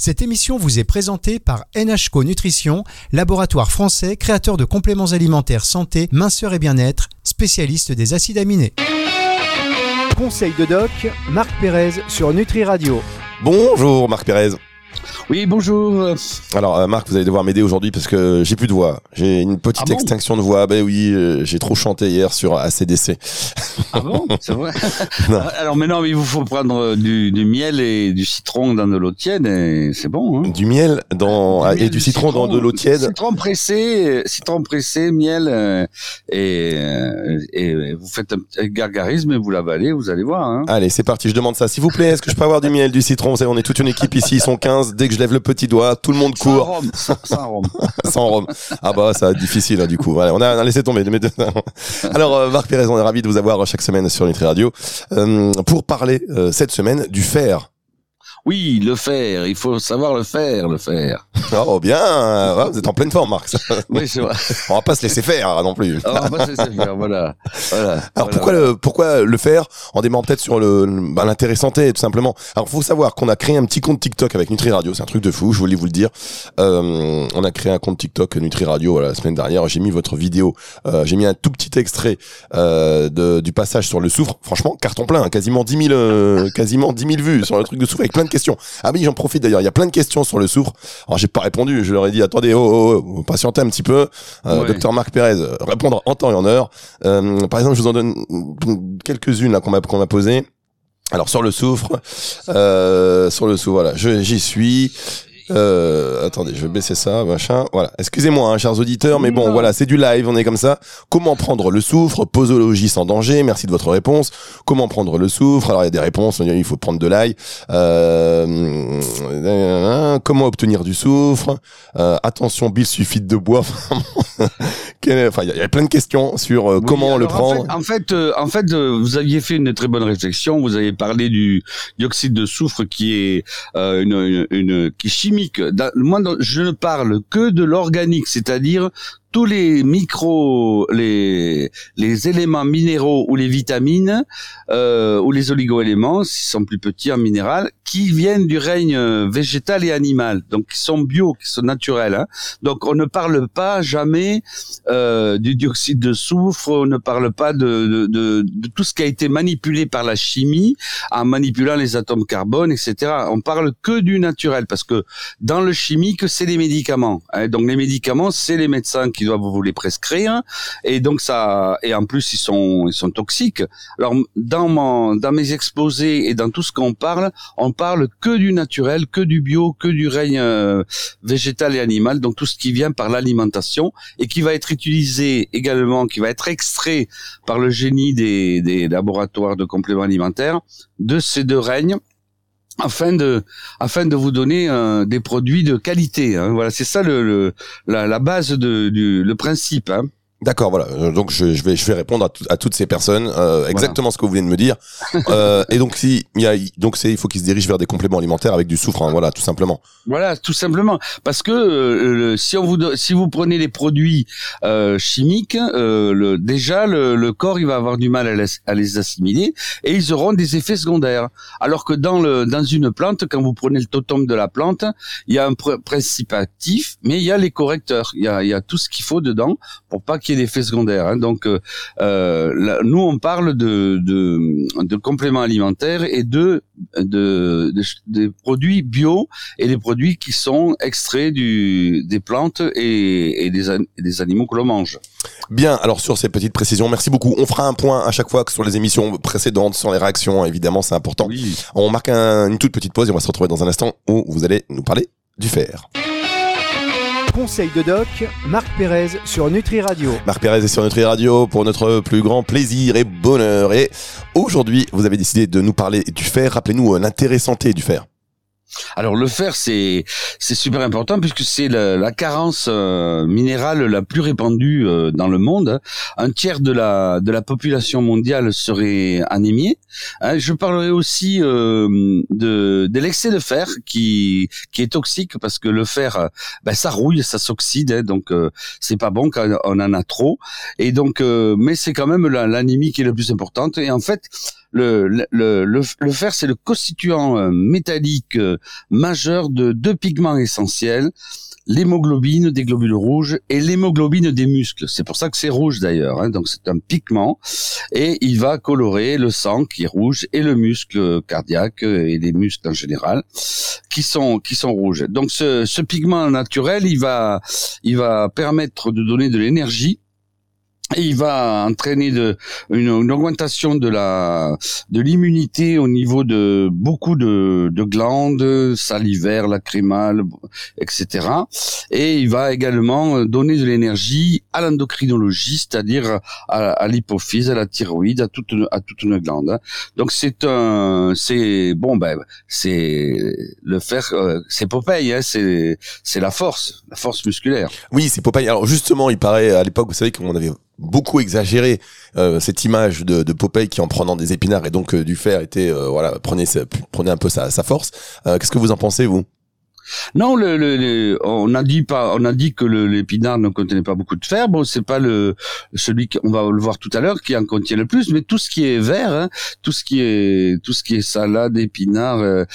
Cette émission vous est présentée par NHCO Nutrition, laboratoire français créateur de compléments alimentaires santé, minceur et bien-être, spécialiste des acides aminés. Conseil de doc, Marc Pérez sur Nutri Radio. Bonjour Marc Pérez. Oui, bonjour. Alors euh, Marc, vous allez devoir m'aider aujourd'hui parce que j'ai plus de voix. J'ai une petite Ah bon extinction de voix. Ben oui, euh, j'ai trop chanté hier sur ACDC. Ah bon? C'est vrai? Non. Alors maintenant, il vous faut prendre euh, du, du miel et du citron dans de l'eau tiède et c'est bon. Hein Du miel dans ah, miel, et du citron dans de l'eau tiède. Citron pressé, citron pressé, miel euh, et, et vous faites un petit gargarisme et vous l'avalez, vous allez voir. Hein. Allez, c'est parti. Je demande ça. S'il vous plaît, est-ce que je peux avoir du miel, du citron? Vous savez, on est toute une équipe ici. Ils sont 15. Dès que je lève le petit doigt, tout le monde Sans court. rhum, sans, sans rhum. sans rhum. Ah bah ça va être difficile hein, du coup. Voilà, on a, on a laissé tomber. Mais- Alors euh, Marc Pérez, on est ravi de vous avoir chaque semaine sur Nutri Radio euh, pour parler euh, cette semaine du fer. Oui, le fer, il faut savoir le faire, le fer. Oh bien, Ouais, vous êtes en pleine forme Marc. Oui, c'est vrai. On va pas se laisser faire hein, non plus. Alors, moi, c'est ça, faire, voilà. voilà. Alors Voilà, pourquoi le pourquoi le faire en démarrant peut-être sur le l'intérêt santé tout simplement? Alors faut savoir qu'on a créé un petit compte TikTok avec Nutri Radio, c'est un truc de fou, je voulais vous le dire. Euh, on a créé un compte TikTok Nutri Radio voilà, la semaine dernière, j'ai mis votre vidéo, euh, j'ai mis un tout petit extrait euh, de, du passage sur le soufre. Franchement, carton plein, hein, quasiment 10 000 euh, quasiment 10 000 vues sur le truc de soufre avec plein de questions. Ah oui, j'en profite d'ailleurs, il y a plein de questions sur le soufre. Alors j'ai pas répondu, je leur ai dit attendez, oh, oh, oh, patientez un petit peu. Euh, Ouais. Docteur Marc Pérez, euh, répondre en temps et en heure. Euh, par exemple, je vous en donne quelques-unes là qu'on m'a qu'on m'a posées. Alors sur le soufre, euh, sur le soufre, voilà, je- j'y suis. Euh, attendez, je vais baisser ça, machin. Voilà. Excusez-moi, hein, chers auditeurs, mais bon, Non. voilà, c'est du live, on est comme ça. Comment prendre le soufre? Posologie sans danger. Merci de votre réponse. Comment prendre le soufre? Alors il y a des réponses. Il faut prendre de l'ail. Euh, comment obtenir du soufre? Euh, Attention, Bill suffit de boire. Enfin, il y a- plein de questions sur euh, Oui, comment le prendre. En fait, en fait, euh, en fait, euh, vous aviez fait une très bonne réflexion. Vous avez parlé du dioxyde de soufre qui est euh, une, une, une- qui est moi, je ne parle que de l'organique, c'est-à-dire tous les micros, les les éléments minéraux ou les vitamines euh, ou les oligoéléments, s'ils sont plus petits en minéral, qui viennent du règne euh, végétal et animal, donc qui sont bio, qui sont naturels. hein. Donc on ne parle pas jamais euh, du dioxyde de soufre, on ne parle pas de, de, de, tout ce qui a été manipulé par la chimie en manipulant les atomes carbone, etc. On parle que du naturel parce que dans le chimique, c'est les médicaments. hein. Donc les médicaments, c'est les médecins doivent vous les prescrire et donc ça et en plus ils sont ils sont toxiques. Alors dans mon dans mes exposés et dans tout ce qu'on parle, on parle que du naturel, que du bio, que du règne euh, végétal et animal, donc tout ce qui vient par l'alimentation et qui va être utilisé également, qui va être extrait par le génie des, des laboratoires de compléments alimentaires de ces deux règnes afin de afin de vous donner euh, des produits de qualité. hein. Voilà, c'est ça le, la base de, du le principe. Hein. D'accord, voilà. Euh, Donc je, je vais je vais répondre à, à toutes ces personnes euh, exactement ce que vous venez de me dire. Euh, et donc si il y a donc c'est il faut qu'ils se dirigent vers des compléments alimentaires avec du soufre, hein, voilà, tout simplement. Voilà, tout simplement, parce que euh, si on vous si vous prenez les produits euh, chimiques, euh, le, déjà le, le corps il va avoir du mal à les, à les assimiler et ils auront des effets secondaires. Alors que dans le dans une plante, quand vous prenez le totem de la plante, il y a un pr- principe actif, mais il y a les correcteurs, il y a il y a tout ce qu'il faut dedans pour pas qu'il y ait d'effets secondaires. hein. Donc euh, euh, là, nous on parle de, de de compléments alimentaires et de de, de, des produits bio et des produits qui sont extraits du, des plantes et, et des, des animaux que l'on mange. Bien, alors sur ces petites précisions, merci beaucoup. On fera un point à chaque fois que sur les émissions précédentes, sur les réactions, évidemment, c'est important. Oui. On marque un- une toute petite pause et on va se retrouver dans un instant où vous allez nous parler du fer. Conseil de doc, Marc Pérez sur Nutri Radio. Marc Pérez est sur Nutri Radio pour notre plus grand plaisir et bonheur. Et aujourd'hui, vous avez décidé de nous parler du fer. Rappelez-nous euh, l'intérêt santé du fer. Alors le fer, c'est c'est super important puisque c'est la, la carence euh, minérale la plus répandue euh, dans le monde. Un tiers de la de la population mondiale serait anémiée. Hein, je parlerai aussi euh, de de l'excès de fer qui qui est toxique parce que le fer, euh, ben, ça rouille, ça s'oxyde, hein, donc euh, c'est pas bon quand on en a trop. Et donc, mais c'est quand même la- l'anémie qui est la plus importante. Et en fait, le, le, le, fer, c'est le constituant euh, métallique euh, majeur de deux pigments essentiels l'hémoglobine des globules rouges et l'hémoglobine des muscles. C'est pour ça que c'est rouge d'ailleurs. Hein. Donc c'est un pigment et il va colorer le sang qui est rouge et le muscle cardiaque et les muscles en général qui sont qui sont rouges. Donc ce, ce pigment naturel, il va il va permettre de donner de l'énergie il va entraîner de, une, augmentation de la de l'immunité au niveau de beaucoup de, de glandes salivaires, lacrymales, etc. Et il va également donner de l'énergie à l'endocrinologie, c'est-à-dire à, l'hypophyse, à la thyroïde, à toute à toute une glande. Donc c'est un c'est bon ben c'est le fer euh, c'est Popeye, hein, c'est c'est la force, la force musculaire. Oui, c'est Popeye. Alors justement, il paraît à l'époque, vous savez qu'on avait beaucoup exagéré euh, cette image de, de, Popeye qui en prenant des épinards et donc euh, du fer était euh, voilà prenait prenait un peu sa, sa force. Qu'est-ce que vous en pensez vous? Non, le, le, on a dit pas, on a dit que l'épinard ne contenait pas beaucoup de fer. Bon, c'est pas le celui qu'on va le voir tout à l'heure qui en contient le plus, mais tout ce qui est vert, hein, tout ce qui est tout ce qui est salade, épinard,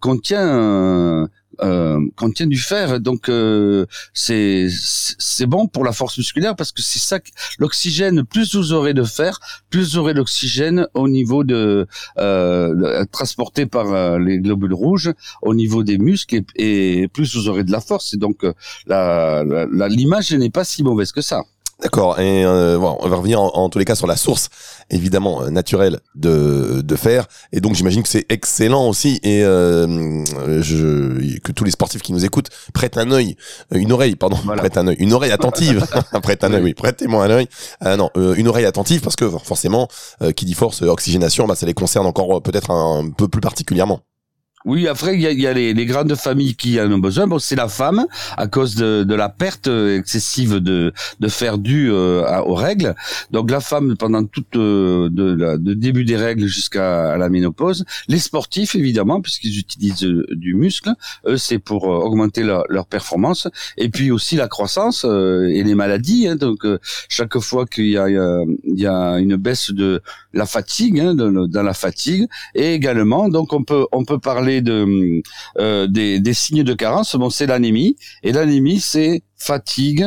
contient euh, contient du fer. Donc euh, c'est c'est bon pour la force musculaire parce que c'est ça l'oxygène. Plus vous aurez de fer, plus vous aurez l'oxygène au niveau de euh, transporté par euh, les globules rouges au niveau des muscles et, plus vous aurez de la force. Et donc euh, la l'image n'est pas si mauvaise que ça. D'accord. Et euh, on va revenir en, tous les cas sur la source évidemment euh, naturelle de, de fer. Et donc j'imagine que c'est excellent aussi et euh, je, que tous les sportifs qui nous écoutent prêtent un œil, une oreille, pardon, prêtent un œil, une oreille attentive. prête un œil, oui, prêtez-moi un œil. non, une oreille attentive parce que forcément, qui dit force oxygénation, bah, ça les concerne encore peut-être un peu plus particulièrement. Oui, après il y a, y a les, les, grandes familles qui en ont besoin. Bon, c'est la femme à cause de, de, la perte excessive de, de fer dû euh, aux règles. Donc la femme pendant toute euh, de, la, de début des règles jusqu'à la ménopause. Les sportifs évidemment puisqu'ils utilisent euh, du muscle, eux c'est pour augmenter leur, leur, performance. Et puis aussi la croissance et les maladies. Hein. donc chaque fois qu'il y a, il y a une baisse de la fatigue, hein, dans la fatigue, et également donc on peut on peut parler de euh, des, signes de carence, bon, c'est l'anémie. Et l'anémie, c'est fatigue,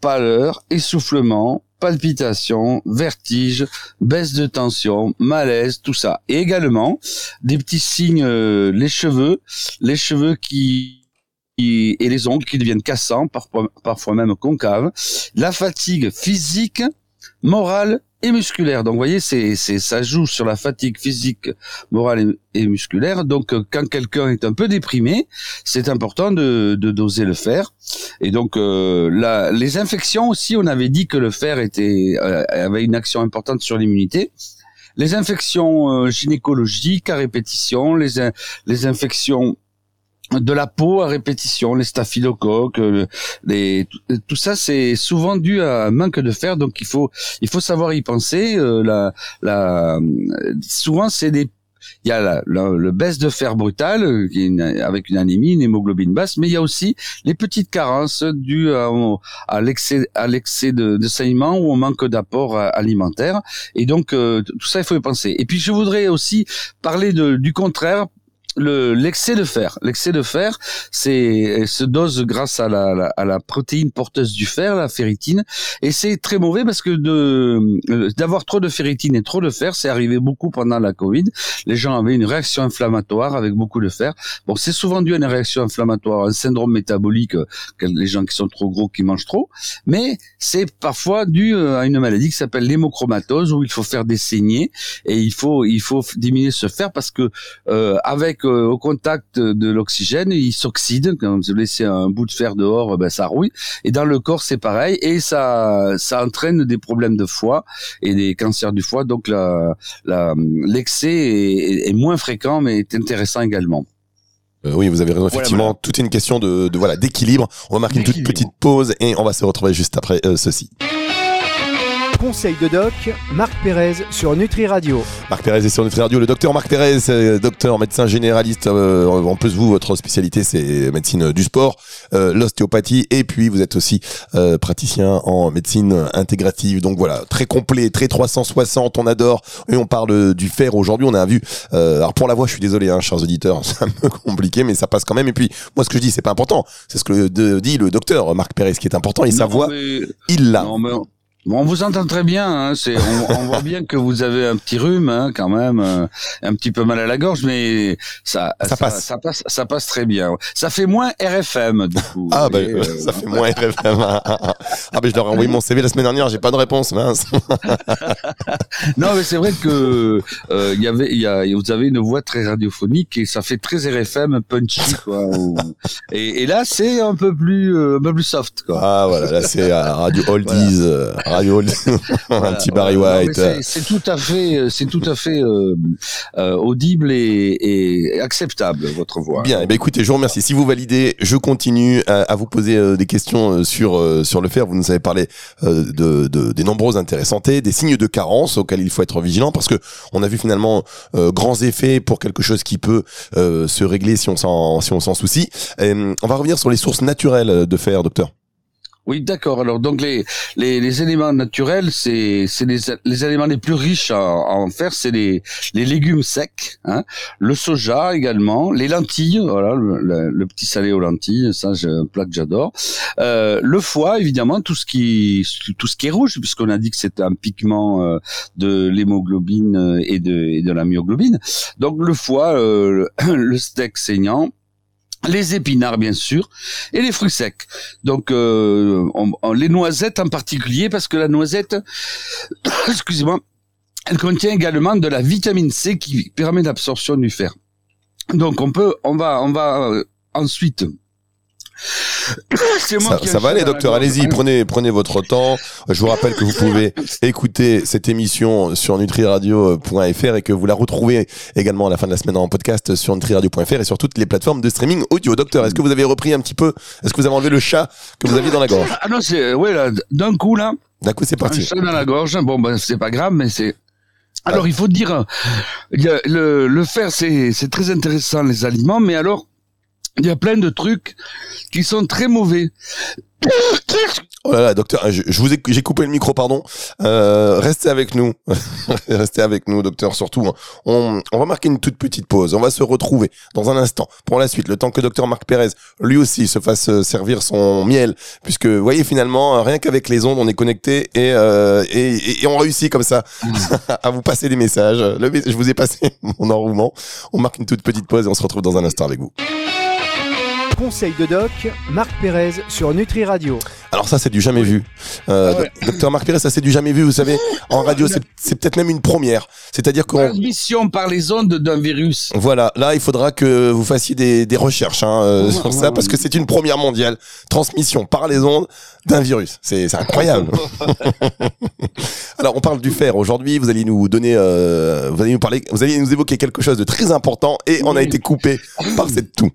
pâleur, essoufflement, palpitation, vertige, baisse de tension, malaise, tout ça. Et également des petits signes, euh, les cheveux, les cheveux qui et les ongles qui deviennent cassants, parfois même concaves, la fatigue physique, morale et musculaire. Donc, vous voyez, c'est, c'est, ça joue sur la fatigue physique, morale et, musculaire. Donc, euh, quand quelqu'un est un peu déprimé, c'est important de, de doser le fer. Et donc, euh, la, les infections aussi, on avait dit que le fer était euh, avait une action importante sur l'immunité. Les infections gynécologiques à répétition, les, les infections de la peau à répétition, les staphylocoques, euh, les, tout ça c'est souvent dû à un manque de fer, donc il faut il faut savoir y penser. Euh, la, la, souvent c'est des il y a la, le baisse de fer brutal euh, avec une anémie, une hémoglobine basse, mais il y a aussi les petites carences dues à, l'excès à l'excès de, de saignement ou au manque d'apport alimentaire. Et donc tout ça il faut y penser. Et puis je voudrais aussi parler de, du contraire le l'excès de fer. L'excès de fer, c'est se dose grâce à la, à la protéine porteuse du fer, la ferritine, et c'est très mauvais parce que de euh, d'avoir trop de ferritine et trop de fer, c'est arrivé beaucoup pendant la Covid. Les gens avaient une réaction inflammatoire avec beaucoup de fer. Bon, c'est souvent dû à une réaction inflammatoire, un syndrome métabolique, euh, les gens qui sont trop gros, qui mangent trop, mais c'est parfois dû euh, à une maladie qui s'appelle l'hémochromatose où il faut faire des saignées et il faut il faut diminuer ce fer parce que euh, avec au contact de l'oxygène, il s'oxyde. Quand vous laissez un bout de fer dehors, ben, ça rouille. Et dans le corps, c'est pareil. Et ça, ça entraîne des problèmes de foie et des cancers du foie. Donc l'excès est, moins fréquent, mais est intéressant également. Euh, oui, vous avez raison. Effectivement, tout est une question de, voilà d'équilibre. On va marquer une toute petite pause et on va se retrouver juste après euh, ceci. Conseil de doc, Marc Pérez sur Nutri Radio. Marc Pérez est sur Nutri Radio. Le docteur Marc Pérez, euh, docteur médecin généraliste. Euh, en plus, vous, votre spécialité, c'est médecine du sport, euh, l'ostéopathie, et puis vous êtes aussi euh, praticien en médecine intégrative. Donc voilà, très complet, très 360. On adore. Et on parle du fer aujourd'hui. On a vu. Euh, alors pour la voix, je suis désolé, hein, chers auditeurs, c'est un peu compliqué, mais ça passe quand même. Et puis moi, ce que je dis, c'est pas important. C'est ce que de- dit le docteur Marc Pérez, qui est important. Et sa voix, mais- il l'a. Bon, on vous entend très bien. Hein, c'est, on, on voit bien que vous avez un petit rhume, hein, quand même, euh, un petit peu mal à la gorge, mais ça, Ça passe. ça passe, ça passe très bien. Ça fait moins RFM du coup. Ah ben euh, ça fait moins RFM. ah ben je leur ai envoyé mon CV la semaine dernière, j'ai pas de réponse, mince. Non, mais c'est vrai que euh, y avait, il y a, vous avez une voix très radiophonique et ça fait très RFM punchy quoi. et, et là, c'est un peu plus, euh, un peu plus soft quoi. Ah voilà, là c'est euh, Radio Oldies, euh, Radio un petit Barry White. c'est- tout à fait, euh, c'est tout à fait euh, euh, audible et, et acceptable votre voix. Bien, eh ben écoutez, je vous remercie. Si vous validez, je continue à, à vous poser euh, des questions euh, sur euh, sur le fer. Vous nous avez parlé euh, de, de- des nombreuses intéressantés, des signes de carence auxquels il faut être vigilant parce que on a vu finalement euh, grands effets pour quelque chose qui peut euh, se régler si on s'en si on s'en soucie. On va revenir sur les sources naturelles de fer, docteur. Oui, d'accord. Alors donc les les, les éléments naturels, c'est c'est les, les éléments les plus riches en, fer, c'est les les légumes secs, hein, le soja également, les lentilles, voilà le, le- le petit salé aux lentilles, ça j'ai un plat que j'adore. Euh, le foie évidemment, tout ce qui tout ce qui est rouge puisqu'on a dit que c'est un pigment euh, de l'hémoglobine euh, et de et de la myoglobine. Donc le foie, euh, le steak saignant. Les épinards bien sûr et les fruits secs. Donc euh, les noisettes en particulier parce que la noisette, excusez-moi, elle contient également de la vitamine C qui permet l'absorption du fer. Donc on peut, on va, on va euh, ensuite. Ça, un va aller, docteur. Allez-y, prenez, prenez votre temps. Je vous rappelle que vous pouvez écouter cette émission sur nutriradio.fr et que vous la retrouvez également à la fin de la semaine en podcast sur nutriradio.fr et sur toutes les plateformes de streaming audio. Docteur, est-ce que vous avez repris un petit peu Est-ce que vous avez enlevé le chat que vous aviez dans la gorge? Ah non, c'est ouais là, d'un coup là, D'un coup, c'est un parti. chat dans la gorge. Bon, ben c'est pas grave, mais c'est. Alors il faut dire, a le, le fer c'est très intéressant les aliments, mais alors il y a plein de trucs qui sont très mauvais. Oh là là, docteur, je, vous ai, j'ai coupé le micro, pardon. Euh, restez avec nous, restez avec nous, docteur. Surtout, hein. on, on va marquer une toute petite pause. On va se retrouver dans un instant pour la suite, le temps que docteur Marc Pérez lui aussi se fasse euh, servir son miel, puisque vous voyez finalement, rien qu'avec les ondes, on est connecté et, euh, et, et- on réussit comme ça à vous passer des messages. Je vous ai passé mon enroulement. On marque une toute petite pause et on se retrouve dans un instant avec vous. Conseil de doc, Marc Pérez sur Nutri Radio. Alors ça, c'est du jamais vu. Euh, Ah ouais. Docteur Marc Pérez, ça c'est du jamais vu. Vous savez, en radio, c'est peut-être même une première. C'est-à-dire qu'on Transmission par les ondes d'un virus. Voilà, là, il faudra que vous fassiez des, des recherches hein, euh, Ouais, sur ouais, ça, ouais. parce que c'est une première mondiale. Transmission par les ondes d'un virus. C'est c'est incroyable. Alors, on parle du fer. Aujourd'hui, vous allez nous donner, euh, vous allez nous parler, vous allez nous évoquer quelque chose de très important, et on a été coupé par cette toux.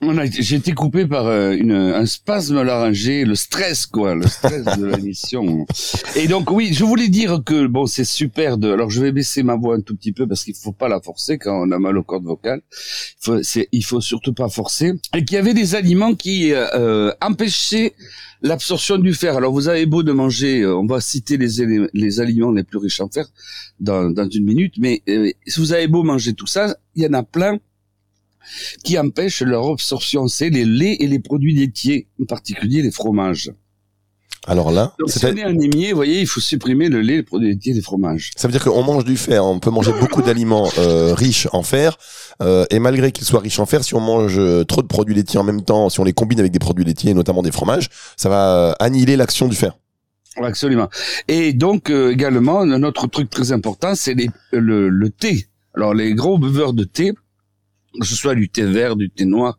J'ai été coupé par euh, une, un spasme laryngé, le stress quoi, le stress de l'émission. Et donc oui, je voulais dire que bon, c'est super de. Alors je vais baisser ma voix un tout petit peu parce qu'il faut pas la forcer quand on a mal aux cordes vocales. Il faut, il faut surtout pas forcer. Et qu'il y avait des aliments qui euh, euh, empêchaient l'absorption du fer. Alors vous avez beau de manger, euh, on va citer les, les aliments les plus riches en fer dans, dans une minute, mais euh, si vous avez beau manger tout ça, il y en a plein qui empêchent leur absorption, c'est les laits et les produits laitiers, en particulier les fromages. Alors là, Donc si c'est- on est anémié, vous voyez, il faut supprimer le lait, les produits laitiers les fromages. ça veut dire qu'on mange du fer. On peut manger beaucoup d'aliments euh, riches en fer, euh, et malgré qu'ils soient riches en fer, si on mange euh, trop de produits laitiers en même temps, si on les combine avec des produits laitiers, notamment des fromages, ça va annihiler l'action du fer. Absolument. Et donc euh, également, un autre truc très important, c'est le, le thé. Alors les gros buveurs de thé, que ce soit du thé vert, du thé noir,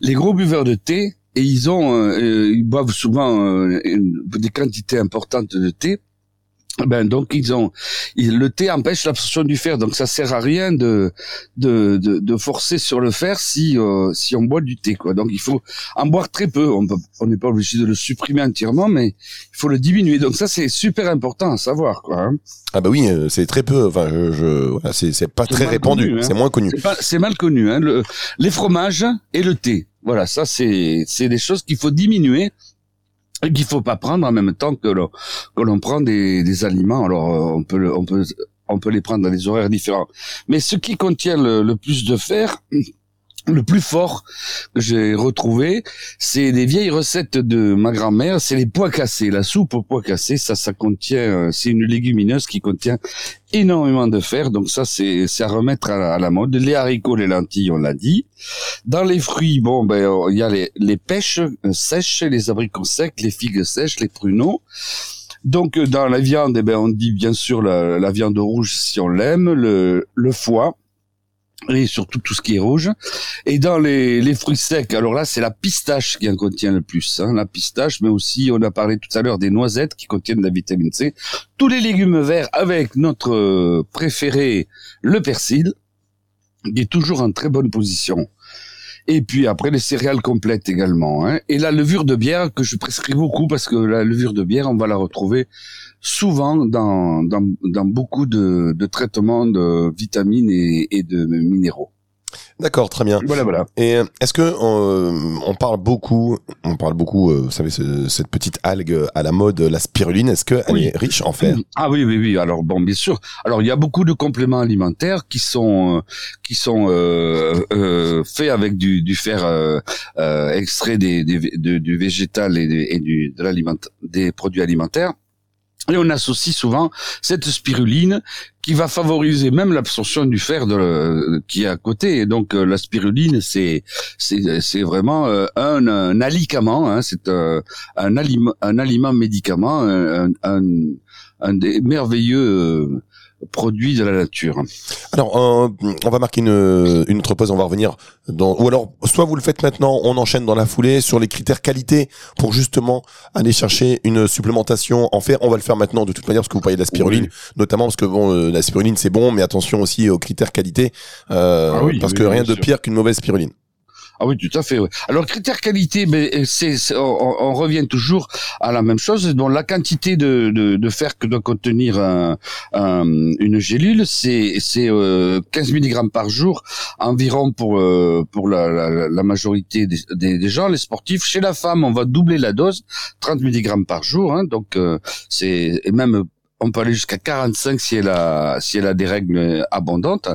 les gros buveurs de thé, et ils ont, euh, euh, ils boivent souvent euh, des quantités importantes de thé. Ben donc ils ont le thé empêche l'absorption du fer. Donc ça sert à rien de de, de, de forcer sur le fer si euh, si on boit du thé quoi. Donc il faut en boire très peu. On on n'est pas obligé de le supprimer entièrement mais il faut le diminuer. Donc ça c'est super important à savoir quoi hein. ah bah oui euh, c'est très peu. Enfin je, je c'est c'est pas très répandu. hein. c'est moins connu. C'est mal connu hein. Le, les fromages et le thé. Voilà ça c'est c'est des choses qu'il faut diminuer et qu'il faut pas prendre en même temps que l'on que l'on prend des, des aliments. Alors euh, on peut on peut on peut les prendre dans des horaires différents. Mais ce qui contient le, plus de fer, le plus fort que j'ai retrouvé, c'est des vieilles recettes de ma grand-mère, c'est les pois cassés, la soupe aux pois cassés, ça ça contient euh, c'est une légumineuse qui contient énormément de fer, donc ça c'est à remettre à la, mode. Les haricots, les lentilles, on l'a dit. Dans les fruits, bon ben il y a les, les pêches euh, sèches, les abricots secs, les figues sèches, les pruneaux. Donc euh, dans la viande, eh ben on dit bien sûr la, la viande rouge si on l'aime, le, le foie, et surtout tout ce qui est rouge. Et dans les, les fruits secs, alors là, c'est la pistache qui en contient le plus. Hein, la pistache, mais aussi, on a parlé tout à l'heure des noisettes qui contiennent de la vitamine C. Tous les légumes verts avec notre préféré, le persil, qui est toujours en très bonne position. Et puis après les céréales complètes également. Hein. Et la levure de bière que je prescris beaucoup parce que la levure de bière, on va la retrouver souvent dans, dans, beaucoup de, traitements de vitamines et de minéraux. D'accord, très bien. Voilà, voilà. Et euh, est-ce que euh, on parle beaucoup, on parle beaucoup, euh, vous savez, cette petite algue à la mode, la spiruline, est-ce qu'elle est riche en fer? Ah oui, oui, oui. Alors bon, bien sûr. Alors il y a beaucoup de compléments alimentaires qui sont qui sont faits avec du, du fer extrait des, des, du végétal et, et du, de l'aliment, des produits alimentaires. Et on associe souvent cette spiruline qui va favoriser même l'absorption du fer de, qui est à côté. Donc euh, la spiruline, c'est c'est vraiment euh, un, un alicament, hein, c'est euh, un, aliment un aliment médicament, un, un, un des merveilleux produits de la nature. Alors, euh, on va marquer une, une autre pause, on va revenir dans, ou alors, soit vous le faites maintenant, on enchaîne dans la foulée sur les critères qualité pour justement aller chercher une supplémentation en fer. On va le faire maintenant de toute manière parce que vous parlez de la spiruline, notamment parce que bon, euh, la spiruline c'est bon, mais attention aussi aux critères qualité, euh, ah parce que rien de pire qu'une mauvaise spiruline. Ah oui, tout à fait. Alors critère qualité, ben, c'est, on, revient toujours à la même chose. Donc la quantité de, de, de fer que doit contenir un, une gélule, c'est c'est 15 euh, mg par jour environ pour euh, pour la, majorité des, des, gens, les sportifs. Chez la femme, on va doubler la dose, 30 mg par jour. Hein, donc euh, c'est et même on peut aller jusqu'à 45 si elle a si elle a des règles abondantes.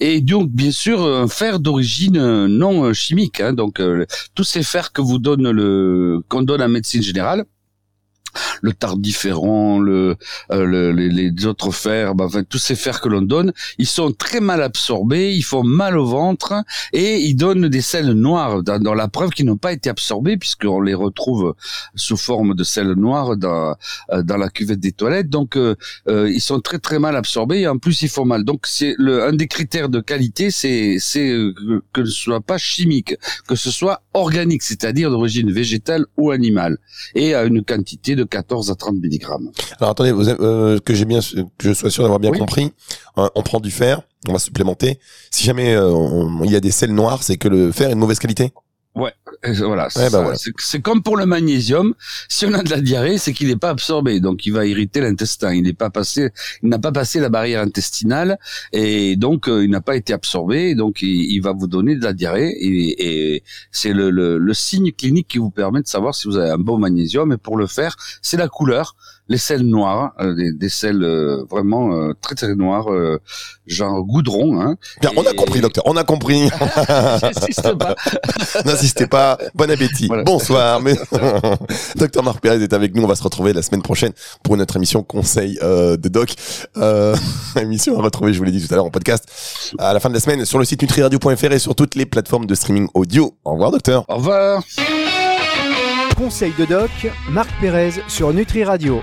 Et donc bien sûr un fer d'origine non chimique hein, donc euh, tous ces fers que vous donne le qu'on donne en médecine générale le tardiféron, le, euh, le les, autres fers, bah, enfin, tous ces fers que l'on donne, ils sont très mal absorbés, ils font mal au ventre et ils donnent des sels noirs dans, la preuve qu'ils n'ont pas été absorbés puisqu'on les retrouve sous forme de sels noirs dans, euh, dans la cuvette des toilettes. Donc euh, ils sont très très mal absorbés et en plus ils font mal. Donc c'est le un des critères de qualité, c'est c'est que ce soit pas chimique, que ce soit organique, c'est-à-dire d'origine végétale ou animale et à une quantité de 14 à 30 mg. Alors attendez, vous, euh, que j'ai bien, que je sois sûr d'avoir bien compris, euh, on prend du fer, on va supplémenter. Si jamais euh, il y a des sels noirs, c'est que le fer est de mauvaise qualité? Ouais, voilà. Bah c'est comme pour le magnésium. Si on a de la diarrhée, c'est qu'il n'est pas absorbé, donc il va irriter l'intestin. Il n'est pas passé, il n'a pas passé la barrière intestinale et donc il n'a pas été absorbé. Donc il, va vous donner de la diarrhée et, et c'est le, le, le, signe clinique qui vous permet de savoir si vous avez un bon magnésium. Et pour le faire, c'est la couleur les sels noirs, euh, des, des, sels euh, vraiment euh, très très noirs, genre goudron. Hein. Bien, on a compris, docteur, on a compris. N'insistez pas. N'insistez pas. Bon appétit. Bonsoir. Mais... docteur Marc Pérez est avec nous. On va se retrouver la semaine prochaine pour notre émission Conseil de Doc. émission à retrouver, je vous l'ai dit tout à l'heure, en podcast à la fin de la semaine sur le site nutriradio.fr et sur toutes les plateformes de streaming audio. Au revoir, docteur. Au revoir. Conseil de doc, Marc Pérez sur Nutri Radio.